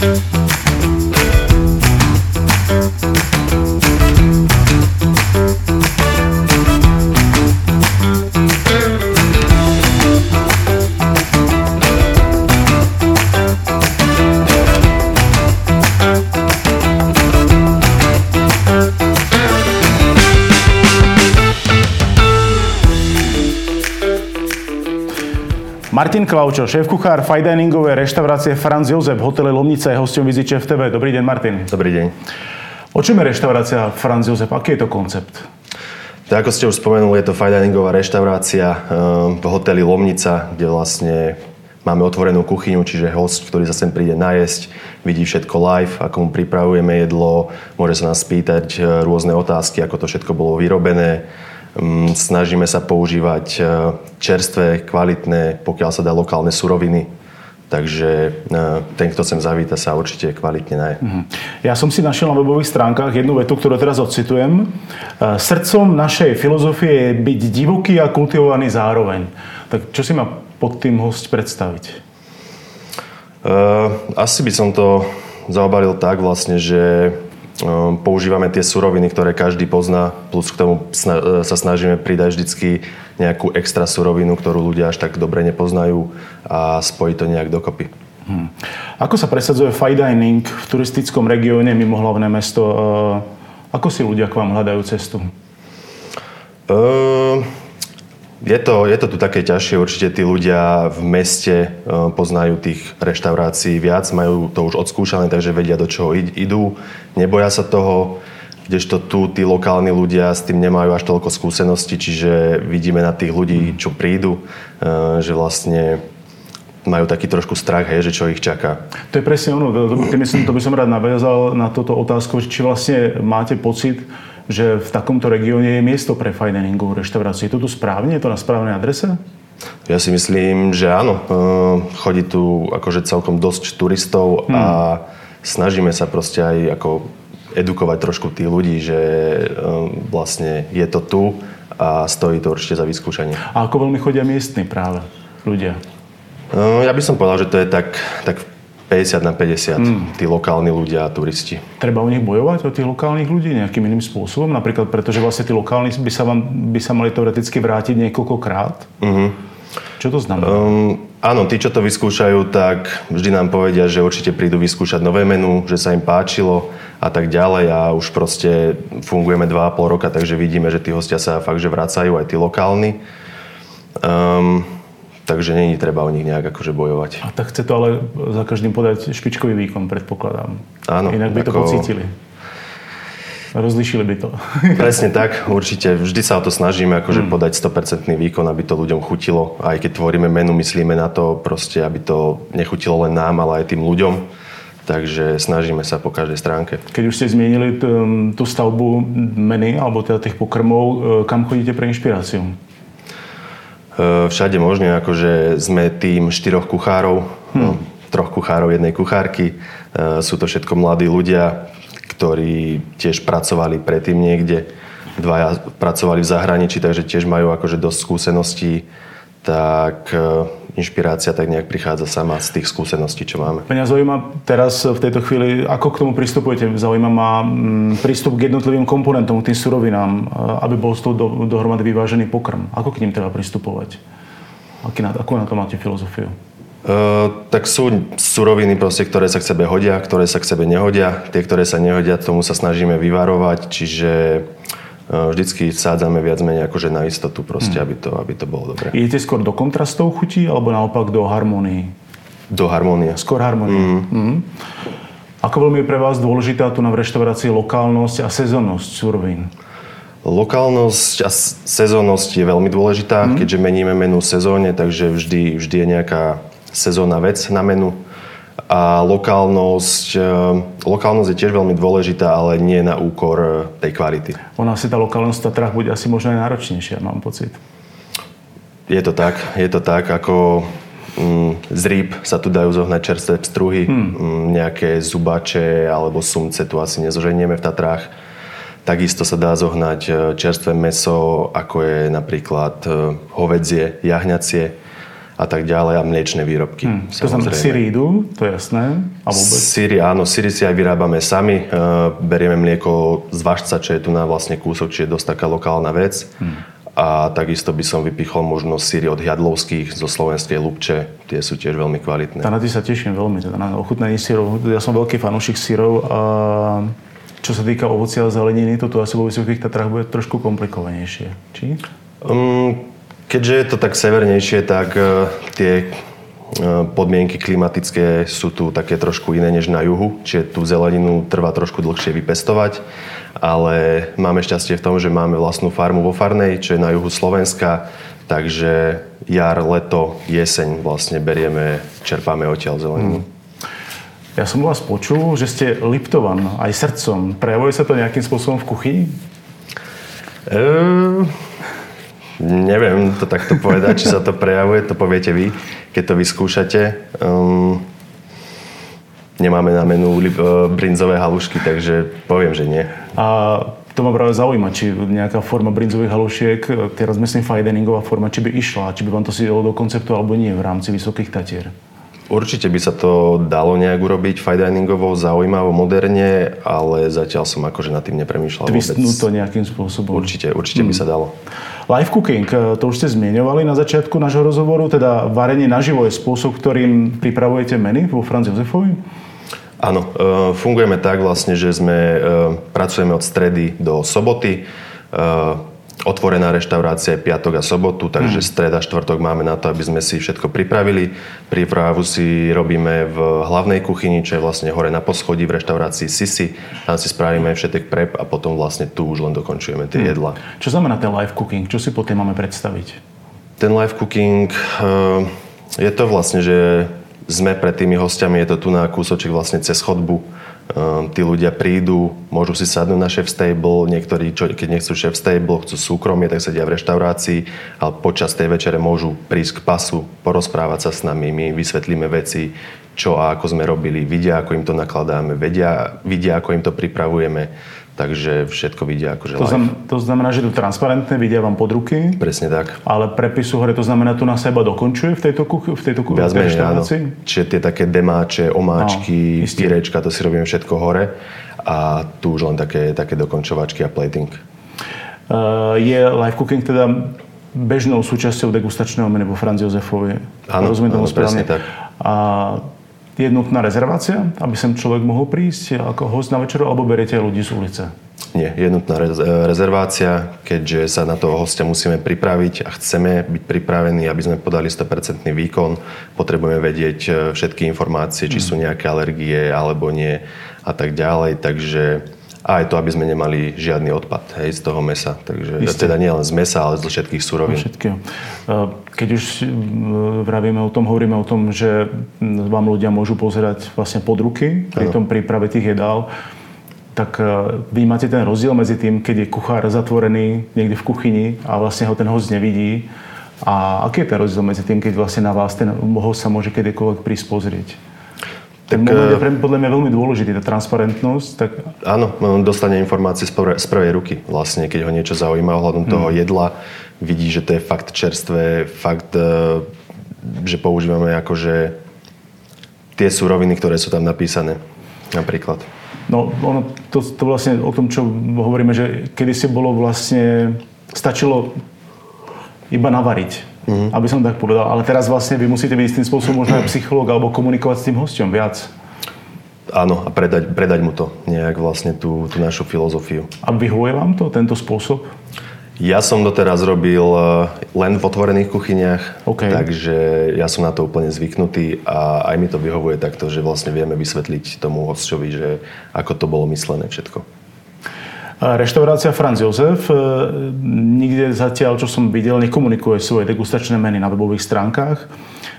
Thank Martin Klaučo, šéf-kuchár fajdiningovej reštaurácie Franz Jozef, hotele Lomnica je hostom Vizit Chef TV. Dobrý deň, Martin. Dobrý deň. O čom je reštaurácia Franz Jozef? Aký je to koncept? Tak ako ste už spomenuli, je to fajdiningová reštaurácia ehm, v hoteli Lomnica, kde vlastne máme otvorenú kuchyňu, čiže host, ktorý sa sem príde najesť, vidí všetko live, ako mu pripravujeme jedlo, môže sa nás spýtať e, rôzne otázky, ako to všetko bolo vyrobené snažíme sa používať e, čerstvé, kvalitné, pokiaľ sa dá lokálne suroviny. Takže e, ten, kto sem zavíta, sa určite kvalitne naje. Mhm. Ja som si našiel na webových stránkach jednu vetu, ktorú teraz ocitujem. E, srdcom našej filozofie je byť divoký a kultivovaný zároveň. Tak čo si má pod tým host predstaviť? asi by som to zaobalil tak vlastne, že používame tie suroviny, ktoré každý pozná, plus k tomu e, sa snažíme pridať vždycky nejakú extra surovinu, ktorú ľudia až tak dobre nepoznajú a spojiť to nejak dokopy. Hmm. Ako sa presadzuje fine dining v turistickom regióne mimo hlavné mesto? E, ako si ľudia k vám hľadajú cestu? Uh, je to, je to tu také ťažšie, určite tí ľudia v meste e, poznajú tých reštaurácií viac, majú to už odskúšané, takže vedia, do čoho idú, neboja sa toho, kdežto tu tí lokálni ľudia s tým nemajú až toľko skúseností, čiže vidíme na tých ľudí, čo prídu, e, že vlastne majú taký trošku strach, hej, že čo ich čaká. To je presne ono, to, to, to by som rád naviazal na toto otázku, či vlastne máte pocit, že v takomto regióne je miesto pre fine diningovú reštauráciu. Je to tu správne? Je to na správnej adrese? Ja si myslím, že áno. Ehm, chodí tu akože celkom dosť turistov hmm. a snažíme sa proste aj ako edukovať trošku tých ľudí, že ehm, vlastne je to tu a stojí to určite za vyskúšanie. A ako veľmi chodia miestni práve ľudia? Ehm, ja by som povedal, že to je tak, tak 50 na 50, mm. tí lokálni ľudia a turisti. Treba o nich bojovať, o tých lokálnych ľudí nejakým iným spôsobom? Napríklad pretože vlastne tí lokálni by sa, vám, by sa mali teoreticky vrátiť niekoľkokrát? Mm-hmm. Čo to znamená? Um, áno, tí, čo to vyskúšajú, tak vždy nám povedia, že určite prídu vyskúšať nové menu, že sa im páčilo a tak ďalej a už proste fungujeme 2,5 roka, takže vidíme, že tí hostia sa fakt, že vracajú aj tí lokálni. Um, Takže není treba o nich nejak akože bojovať. A tak chce to ale za každým podať špičkový výkon, predpokladám. Áno. Inak by ako... to pocítili. Rozlišili by to. Presne tak, určite. Vždy sa o to snažíme akože hmm. podať 100% výkon, aby to ľuďom chutilo. Aj keď tvoríme menu, myslíme na to proste, aby to nechutilo len nám, ale aj tým ľuďom. Takže snažíme sa po každej stránke. Keď už ste zmienili tú stavbu meny, alebo teda tých pokrmov, e, kam chodíte pre inšpiráciu? E, všade možne, akože sme tým štyroch kuchárov, hmm. troch kuchárov, jednej kuchárky. E, sú to všetko mladí ľudia, ktorí tiež pracovali predtým niekde. Dvaja pracovali v zahraničí, takže tiež majú akože dosť skúseností. Tak e, inšpirácia tak nejak prichádza sama z tých skúseností, čo máme. Mňa zaujíma teraz v tejto chvíli, ako k tomu pristupujete? Zaujíma ma mm, prístup k jednotlivým komponentom, k tým surovinám, eh, aby bol z toho do, dohromady vyvážený pokrm. Ako k ním treba pristupovať? Aký na, akú na to máte filozofiu? Uh, tak sú suroviny, proste, ktoré sa k sebe hodia, ktoré sa k sebe nehodia. Tie, ktoré sa nehodia, tomu sa snažíme vyvarovať. Čiže Eh, vždycky sádzame viac menej akože na istotu proste, hmm. aby, to, aby to bolo dobré. Idete skôr do kontrastov chutí alebo naopak do harmonii? Do harmonie. Skôr harmonie. Mm. Mm. Ako veľmi je pre vás dôležitá tu na reštaurácii lokálnosť a sezónnosť surovín? Lokálnosť a sezónnosť je veľmi dôležitá, mm. keďže meníme menu sezóne, takže vždy, vždy je nejaká sezónna vec na menu a lokálnosť, eh, lokálnosť je tiež veľmi dôležitá, ale nie na úkor eh, tej kvality. Ona si tá lokálnosť v Tatrách bude asi možno aj náročnejšia, mám pocit. Je to tak, je to tak, ako mm, z rýb sa tu dajú zohnať čerstvé pstruhy, hmm. mm, nejaké zubače alebo sumce tu asi nezoženieme v Tatrách. Takisto sa dá zohnať eh, čerstvé meso, ako je napríklad hovedzie, jahňacie a tak ďalej a mliečne výrobky. Hmm, to znamená síry idú, to je jasné. A vôbec? Síry, áno, síry si aj vyrábame sami. E, berieme mlieko z Vašca, čo je tu na vlastne kúsok, či je dosť taká lokálna vec. Hmm. A takisto by som vypichol možno síry od Jadlovských zo slovenskej Lubče. Tie sú tiež veľmi kvalitné. Tá na tie sa teším veľmi, teda na ochutnanie sírov. Ja som veľký fanúšik sírov a čo sa týka ovocia a zeleniny, toto asi vo Vysokých Tatrách bude trošku komplikovanejšie. Či? Um, keďže je to tak severnejšie, tak uh, tie uh, podmienky klimatické sú tu také trošku iné než na juhu, čiže tú zeleninu trvá trošku dlhšie vypestovať, ale máme šťastie v tom, že máme vlastnú farmu vo Farnej, čo je na juhu Slovenska, takže jar, leto, jeseň vlastne berieme, čerpáme odtiaľ zeleninu. Hmm. Ja som vás počul, že ste Liptovan aj srdcom. Prejavuje sa to nejakým spôsobom v kuchyni? Uh, neviem to takto povedať, či sa to prejavuje, to poviete vy, keď to vyskúšate. Um, nemáme na menu uh, brinzové halušky, takže poviem, že nie. A to ma práve zaujíma, či nejaká forma brinzových halušiek, teraz myslím fajdeningová forma, či by išla, či by vám to si do konceptu alebo nie v rámci Vysokých Tatier. Určite by sa to dalo nejak urobiť fine diningovo, zaujímavo, moderne, ale zatiaľ som akože nad tým nepremýšľal Twistnúť to nejakým spôsobom. Určite, určite hmm. by sa dalo. Live cooking, eh, to už ste zmieňovali na začiatku nášho rozhovoru, teda varenie naživo je spôsob, ktorým pripravujete meny vo Franz Josefovi? Áno, eh, fungujeme tak vlastne, že sme, eh, pracujeme od stredy do soboty otvorená reštaurácia je piatok a sobotu, takže mm. streda, štvrtok máme na to, aby sme si všetko pripravili. Prípravu si robíme v hlavnej kuchyni, čo je vlastne hore na poschodí v reštaurácii Sisi. Tam si spravíme všetek prep a potom vlastne tu už len dokončujeme tie mm. jedla. Čo znamená ten live cooking? Čo si potom máme predstaviť? Ten live cooking, eh, je to vlastne, že sme pred tými hostiami, je to tu na kúsoček vlastne cez chodbu. Um, tí ľudia prídu, môžu si sadnúť na chef stable, niektorí, čo, keď nechcú chef stable, chcú súkromie, tak sedia v reštaurácii, ale počas tej večere môžu prísť k pasu, porozprávať sa s nami, my vysvetlíme veci, čo a ako sme robili, vidia, ako im to nakladáme, vedia, vidia, ako im to pripravujeme takže všetko vidia akože to, znam, to znamená, že je to transparentné, vidia vám pod ruky. Presne tak. Ale prepisu hore to znamená, tu na seba dokončuje v tejto kuchy, v tejto kuchy, Viac menej, áno. Čiže tie také demáče, omáčky, no, pyrečka, to si robíme všetko hore a tu už len také, také dokončovačky a plating. Uh, je live cooking teda bežnou súčasťou degustačného menu vo Franz Josefovi. Áno, Rozumiem tomu správne. tak. A je nutná rezervácia, aby sem človek mohol prísť ako host na večeru, alebo beriete ľudí z ulice? Nie, je nutná rezervácia, keďže sa na toho hostia musíme pripraviť a chceme byť pripravení, aby sme podali 100% výkon. Potrebujeme vedieť e, všetky informácie, či sú mm. nejaké alergie alebo nie a tak ďalej. Takže a aj to, aby sme nemali žiadny odpad hej, z toho mesa. Takže Isté. teda nie len z mesa, ale z všetkých surovín. Všetkého. Keď už vravíme o tom, hovoríme o tom, že vám ľudia môžu pozerať vlastne pod ruky pri tom príprave tých jedál, tak vy máte ten rozdiel medzi tým, keď je kuchár zatvorený niekde v kuchyni a vlastne ho ten host nevidí. A aký je ten rozdiel medzi tým, keď vlastne na vás ten host sa môže kedykoľvek prísť pozrieť? Ten tak, moment je mňa podľa mňa veľmi dôležitý, tá transparentnosť. Tak... Áno, on dostane informácie z, prv, z prvej ruky, vlastne, keď ho niečo zaujíma ohľadom hmm. toho jedla, vidí, že to je fakt čerstvé, fakt, e, že používame akože tie súroviny, ktoré sú tam napísané, napríklad. No, ono, to, to vlastne o tom, čo hovoríme, že kedy si bolo vlastne, stačilo iba navariť mm. aby som tak povedal. Ale teraz vlastne vy musíte byť istým spôsobom možno aj psychológ alebo komunikovať s tým hostom viac. Áno, a predať, predať mu to nejak vlastne tú, tú našu filozofiu. A vyhovuje vám to, tento spôsob? Ja som doteraz robil eh, len v otvorených kuchyniach, okay. takže ja som na to úplne zvyknutý a aj mi to vyhovuje takto, že vlastne vieme vysvetliť tomu hostčovi, že ako to bolo myslené všetko. Reštaurácia Franz Josef e, nikde zatiaľ, čo som videl, nekomunikuje svoje degustačné meny na webových stránkach.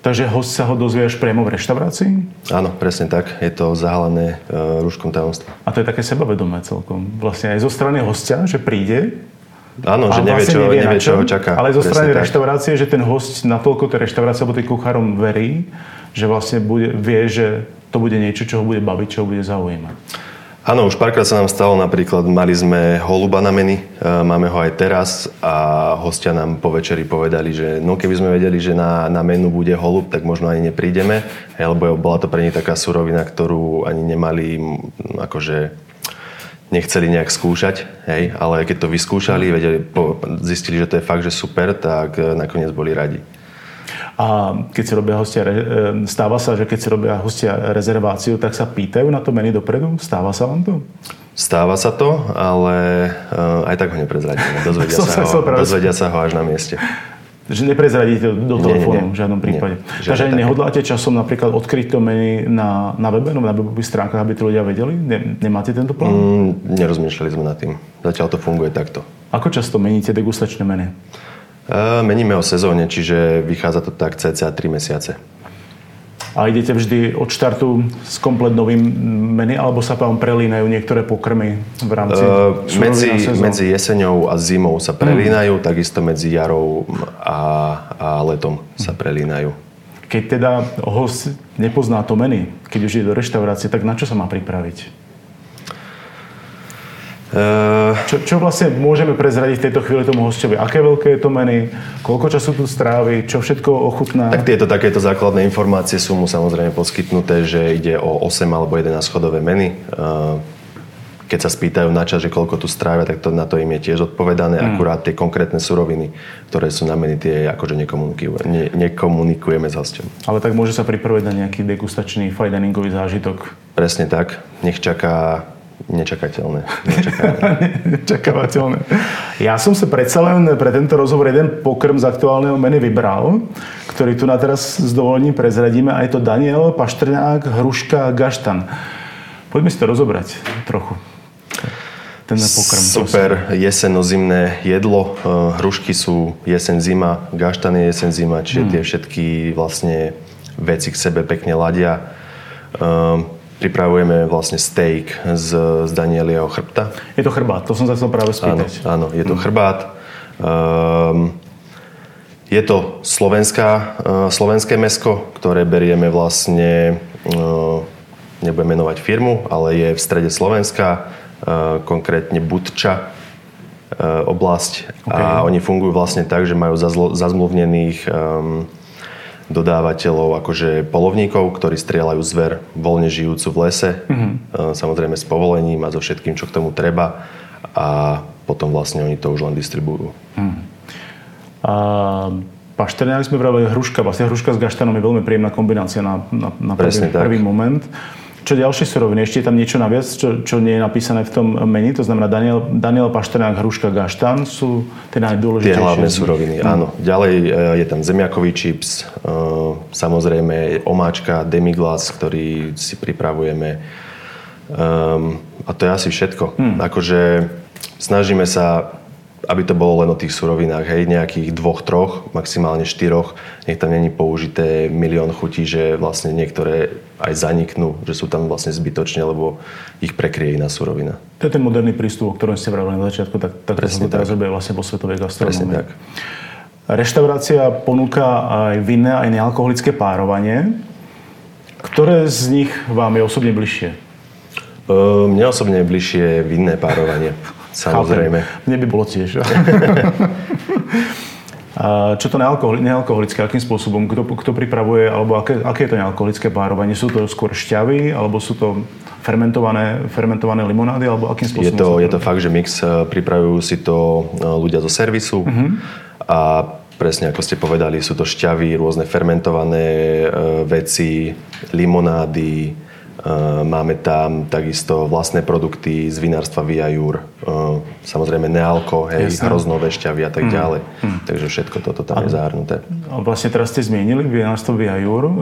Takže host sa ho dozvie až priamo v reštaurácii? Áno, presne tak. Je to zahalené uh, rúškom tajomstva. A to je také sebavedomé celkom. Vlastne aj zo strany hostia, že príde Áno, že nevie, vlastne čo, nevie, nevie čo ho čaká. Ale zo strany tak. reštaurácie, že ten host natoľko tej reštaurácie alebo tým kuchárom verí, že vlastne bude, vie, že to bude niečo, čo ho bude baviť, čo ho bude zaujímať. Áno, už párkrát sa nám stalo, napríklad mali sme holuba na meny, e, máme ho aj teraz a hostia nám po večeri povedali, že no keby sme vedeli, že na, na menu bude holub, tak možno ani neprídeme, lebo bola to pre nich taká surovina, ktorú ani nemali akože nechceli nejak skúšať, hej, ale keď to vyskúšali, vedeli, po, zistili, že to je fakt, že super, tak e, nakoniec boli radi. A keď si robia hostia, stáva sa, že keď si robia hostia rezerváciu, tak sa pýtajú na to menu dopredu? Stáva sa vám to? Stáva sa to, ale uh, aj tak ho neprezradíme. Dozvedia, sa, ho, dozvedia sa ho až na mieste. Že neprezradíte do telefónu v žiadnom prípade. Nie, Takže ani nehodláte časom napríklad odkryť to menu na, na webe, na webových stránkach, aby to ľudia vedeli? Ne, nemáte tento plán? Mm, nerozmýšľali sme nad tým. Zatiaľ to funguje takto. Ako často meníte degustačné menu? Meníme o sezóne, čiže vychádza to tak cca 3 mesiace. A idete vždy od štartu s komplet novým menu, alebo sa vám prelínajú niektoré pokrmy v rámci uh, medzi, medzi jeseňou a zimou sa prelínajú, mm. takisto medzi jarou a, a letom sa prelínajú. Keď teda host nepozná to menu, keď už ide do reštaurácie, tak na čo sa má pripraviť? Uh, čo, čo vlastne môžeme prezradiť v tejto chvíli tomu hostovi? Aké veľké je to menu? Koľko času tu strávi? Čo všetko ochutná? Tak tieto takéto základné informácie sú mu samozrejme poskytnuté, že ide o 8 alebo 11 chodové meny. Uh, keď sa spýtajú na čas, že koľko tu strávia, tak to, na to im je tiež odpovedané. Mm. Akurát tie konkrétne suroviny, ktoré sú na menu, tie akože nekomunikujeme, ne, nekomunikujeme s hostom. Ale tak môže sa pripraviť na nejaký degustačný fine diningový zážitok? Presne tak. Nech čaká Nečakateľné. Nečakateľné. Ja som sa predsa len pre tento rozhovor jeden pokrm z aktuálneho meny vybral, ktorý tu na teraz s dovolením prezradíme a je to Daniel, Paštrňák, Hruška, Gaštan. Poďme si to rozobrať trochu. Ten pokrm. Super jeseno-zimné jedlo. Eh, hrušky sú jesen-zima, gaštan je jesen-zima, čiže hmm. tie všetky vlastne veci k sebe pekne ladia. Um, pripravujeme vlastne steak z, z Danielieho chrbta. Je to chrbát, to som sa chcel práve spýtať. Áno, áno je to mm. chrbát. Um, je to slovenská, uh, slovenské mesko, ktoré berieme vlastne, uh, nebudem menovať firmu, ale je v strede Slovenska, uh, konkrétne Budča uh, oblasť. Okay. A oni fungujú vlastne tak, že majú zazlo, zazmluvnených um, dodávateľov, akože polovníkov, ktorí strieľajú zver voľne žijúcu v lese, mm-hmm. samozrejme s povolením a so všetkým, čo k tomu treba a potom vlastne oni to už len distribujú. Mm. A pašterňák sme vravili hruška, vlastne hruška s gaštanom je veľmi príjemná kombinácia na, na, na prvý, prvý moment. Čo ďalšie suroviny? Ešte je tam niečo naviac, čo, čo nie je napísané v tom menu? To znamená Daniel, Daniel Pašternák, Hruška, Gaštan sú tie najdôležitejšie? Tie hlavné suroviny, no. áno. Ďalej e, je tam zemiakový čips, e, samozrejme omáčka, demiglas, ktorý si pripravujeme. Um, a to je asi všetko. Hmm. Akože snažíme sa aby to bolo len o tých surovinách, hej, nejakých dvoch, troch, maximálne štyroch. Nech tam není použité milión chutí, že vlastne niektoré aj zaniknú, že sú tam vlastne zbytočne, lebo ich prekrie iná surovina. To je ten moderný prístup, o ktorom ste vravili na začiatku, tak, tak to sa teraz robia vlastne vo svetovej gastronomii. tak. Reštaurácia ponúka aj vinné, aj nealkoholické párovanie. Ktoré z nich vám je osobne bližšie? Mne osobne je bližšie vinné párovanie. Samozrejme. Chápem. Mne by bolo tiež. Čo to nealkohol, nealkoholické, akým spôsobom? Kto, kto pripravuje, alebo aké, aké je to nealkoholické párovanie? Sú to skôr šťavy, alebo sú to fermentované, fermentované limonády, alebo akým spôsobom? Je to, je to fakt, že mix, e, pripravujú si to e, ľudia zo servisu uh-huh. a presne ako ste povedali, sú to šťavy, rôzne fermentované e, veci, limonády, Eh, máme tam takisto vlastné produkty z vinárstva Via Jur. Eh, samozrejme nealko, hej, Jasne. hroznové šťavy a tak mm. ďalej. Mm. Takže všetko toto tam a, je zahrnuté. A vlastne teraz ste zmienili vinárstvo Via Jur. Eh,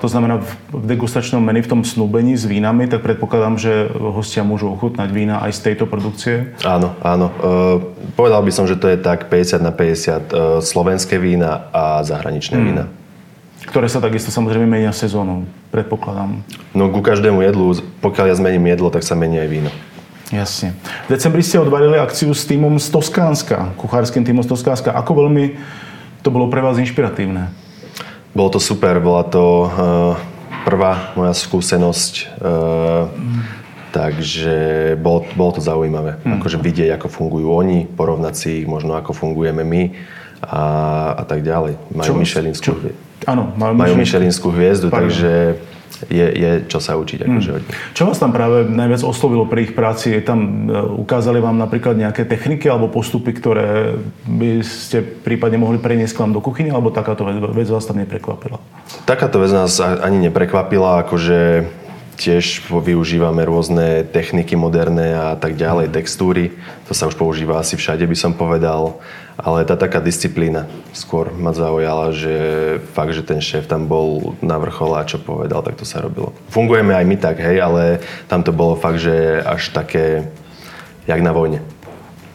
to znamená v degustačnom menu, v tom snúbení s vínami, tak predpokladám, že hostia môžu ochutnať vína aj z tejto produkcie? Áno, áno. Povedal by som, že to je tak 50 na 50 slovenské vína a zahraničné mm. vína ktoré sa takisto samozrejme menia sezónou, predpokladám. No ku každému jedlu, pokiaľ ja zmením jedlo, tak sa mení aj víno. Jasne. V decembri ste odvalili akciu s týmom z Toskánska, kuchárským týmom z Toskánska. Ako veľmi to bolo pre vás inšpiratívne? Bolo to super, bola to uh, prvá moja skúsenosť uh, Takže bolo, bolo to zaujímavé. Hmm. Akože vidieť, ako fungujú oni, porovnať si ich možno, ako fungujeme my a, a tak ďalej. Majú Michelinskú hviezdu. Áno, majú, Michelinskú hviezdu, Pardon. takže je, je čo sa učiť. Akože hmm. Čo vás tam práve najviac oslovilo pri ich práci? Tam, e, ukázali vám napríklad nejaké techniky alebo postupy, ktoré by ste prípadne mohli preniesť k vám do kuchyne, alebo takáto vec, vec vás tam neprekvapila? Takáto vec nás ani neprekvapila, akože tiež využívame rôzne techniky moderné a tak ďalej, textúry. To sa už používa asi všade, by som povedal. Ale tá taká disciplína skôr ma zaujala, že fakt, že ten šéf tam bol na vrchole a čo povedal, tak to sa robilo. Fungujeme aj my tak, hej, ale tam to bolo fakt, že až také, jak na vojne.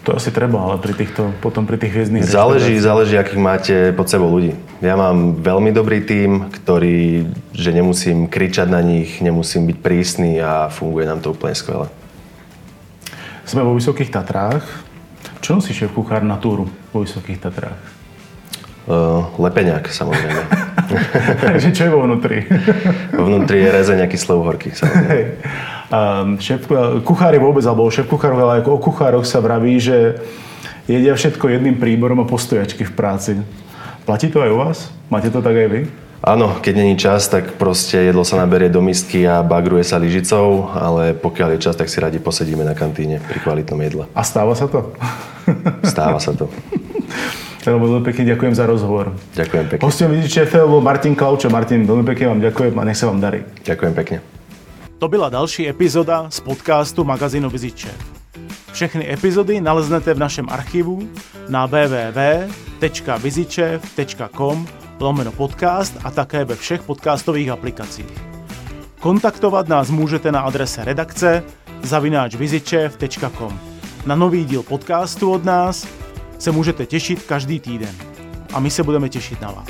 To asi treba, ale pri týchto, potom pri tých hviezdnych Záleží, záleží, akých máte pod sebou ľudí. Ja mám veľmi dobrý tím, ktorý, že nemusím kričať na nich, nemusím byť prísny a funguje nám to úplne skvele. Sme vo Vysokých Tatrách. Čo nosí šéf kuchár na túru vo Vysokých Tatrách? Uh, lepeňák, samozrejme. Takže čo je vo vnútri? vo vnútri je rezeň kyslé uhorky, samozrejme. Um, šéf, kuchári vôbec, alebo šéf kuchárov, ale ako o kuchároch sa vraví, že jedia všetko jedným príborom a postojačky v práci. Platí to aj u vás? Máte to tak aj vy? Áno, keď není čas, tak proste jedlo sa naberie do misky a bagruje sa lyžicou, ale pokiaľ je čas, tak si radi posedíme na kantíne pri kvalitnom jedle. A stáva sa to? Stáva sa to. Veľmi pekne ďakujem za rozhovor. Ďakujem pekne. Hostom vidíte bol Martin Klaučo. Martin, veľmi pekne vám ďakujem a nech sa vám darí. Ďakujem pekne. To byla další epizoda z podcastu magazínu Viziče. Všechny epizody naleznete v našem archivu na www.vizičev.com lomeno podcast a také ve všech podcastových aplikacích. Kontaktovat nás můžete na adrese redakce zavináčvizičev.com. Na nový díl podcastu od nás se můžete těšit každý týden. A my se budeme těšit na vás.